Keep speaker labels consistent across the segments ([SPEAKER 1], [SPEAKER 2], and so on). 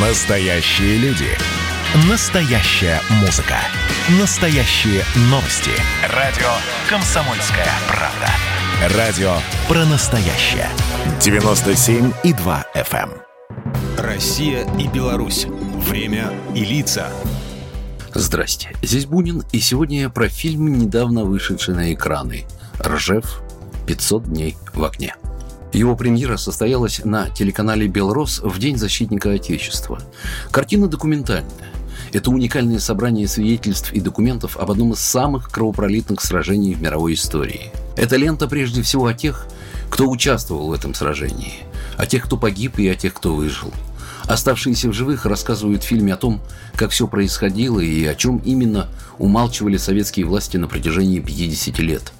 [SPEAKER 1] Настоящие люди. Настоящая музыка. Настоящие новости. Радио «Комсомольская правда». Радио про настоящее. 97,2 FM.
[SPEAKER 2] эм. Россия и Беларусь. Время и лица.
[SPEAKER 3] Здрасте, здесь Бунин, и сегодня про фильм, недавно вышедший на экраны «Ржев. 500 дней в огне». Его премьера состоялась на телеканале «Белрос» в День защитника Отечества. Картина документальная. Это уникальное собрание свидетельств и документов об одном из самых кровопролитных сражений в мировой истории. Это лента прежде всего о тех, кто участвовал в этом сражении, о тех, кто погиб и о тех, кто выжил. Оставшиеся в живых рассказывают в фильме о том, как все происходило и о чем именно умалчивали советские власти на протяжении 50 лет –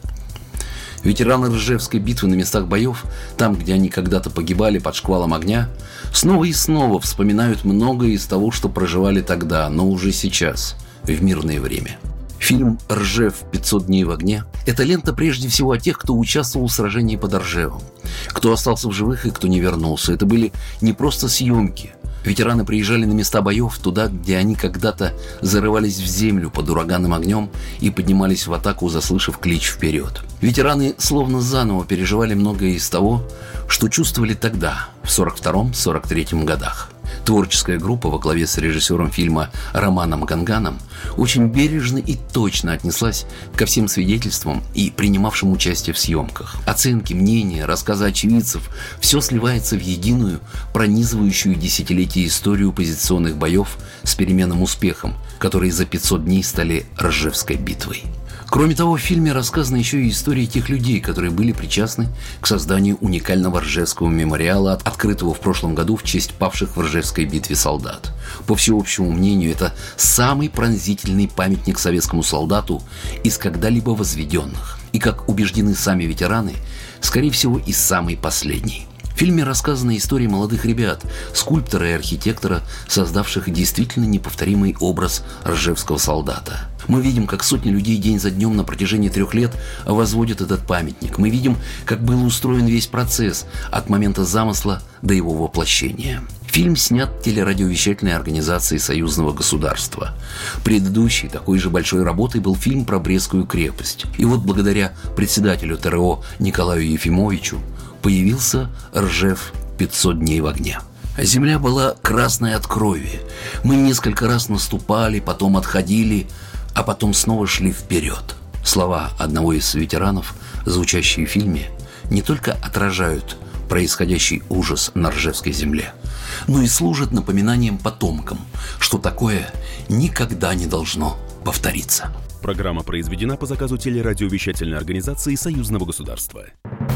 [SPEAKER 3] Ветераны Ржевской битвы на местах боев, там, где они когда-то погибали под шквалом огня, снова и снова вспоминают многое из того, что проживали тогда, но уже сейчас, в мирное время. Фильм «Ржев. 500 дней в огне» – это лента прежде всего о тех, кто участвовал в сражении под Ржевом, кто остался в живых и кто не вернулся. Это были не просто съемки, Ветераны приезжали на места боев, туда, где они когда-то зарывались в землю под ураганным огнем и поднимались в атаку, заслышав клич вперед. Ветераны словно заново переживали многое из того, что чувствовали тогда, в 42-43 годах. Творческая группа во главе с режиссером фильма Романом Ганганом очень бережно и точно отнеслась ко всем свидетельствам и принимавшим участие в съемках. Оценки, мнения, рассказы очевидцев – все сливается в единую, пронизывающую десятилетия историю позиционных боев с переменным успехом, которые за 500 дней стали Ржевской битвой. Кроме того, в фильме рассказана еще и история тех людей, которые были причастны к созданию уникального Ржевского мемориала, открытого в прошлом году в честь павших в Ржевской битве солдат. По всеобщему мнению, это самый пронзительный памятник советскому солдату из когда-либо возведенных. И, как убеждены сами ветераны, скорее всего, и самый последний. В фильме рассказана история молодых ребят, скульптора и архитектора, создавших действительно неповторимый образ ржевского солдата. Мы видим, как сотни людей день за днем на протяжении трех лет возводят этот памятник. Мы видим, как был устроен весь процесс от момента замысла до его воплощения. Фильм снят телерадиовещательной организацией союзного государства. Предыдущей такой же большой работой был фильм про Брестскую крепость. И вот благодаря председателю ТРО Николаю Ефимовичу появился Ржев «500 дней в огне». Земля была красной от крови. Мы несколько раз наступали, потом отходили, а потом снова шли вперед. Слова одного из ветеранов, звучащие в фильме, не только отражают происходящий ужас на Ржевской земле, но и служат напоминанием потомкам, что такое никогда не должно повториться.
[SPEAKER 2] Программа произведена по заказу телерадиовещательной организации Союзного государства.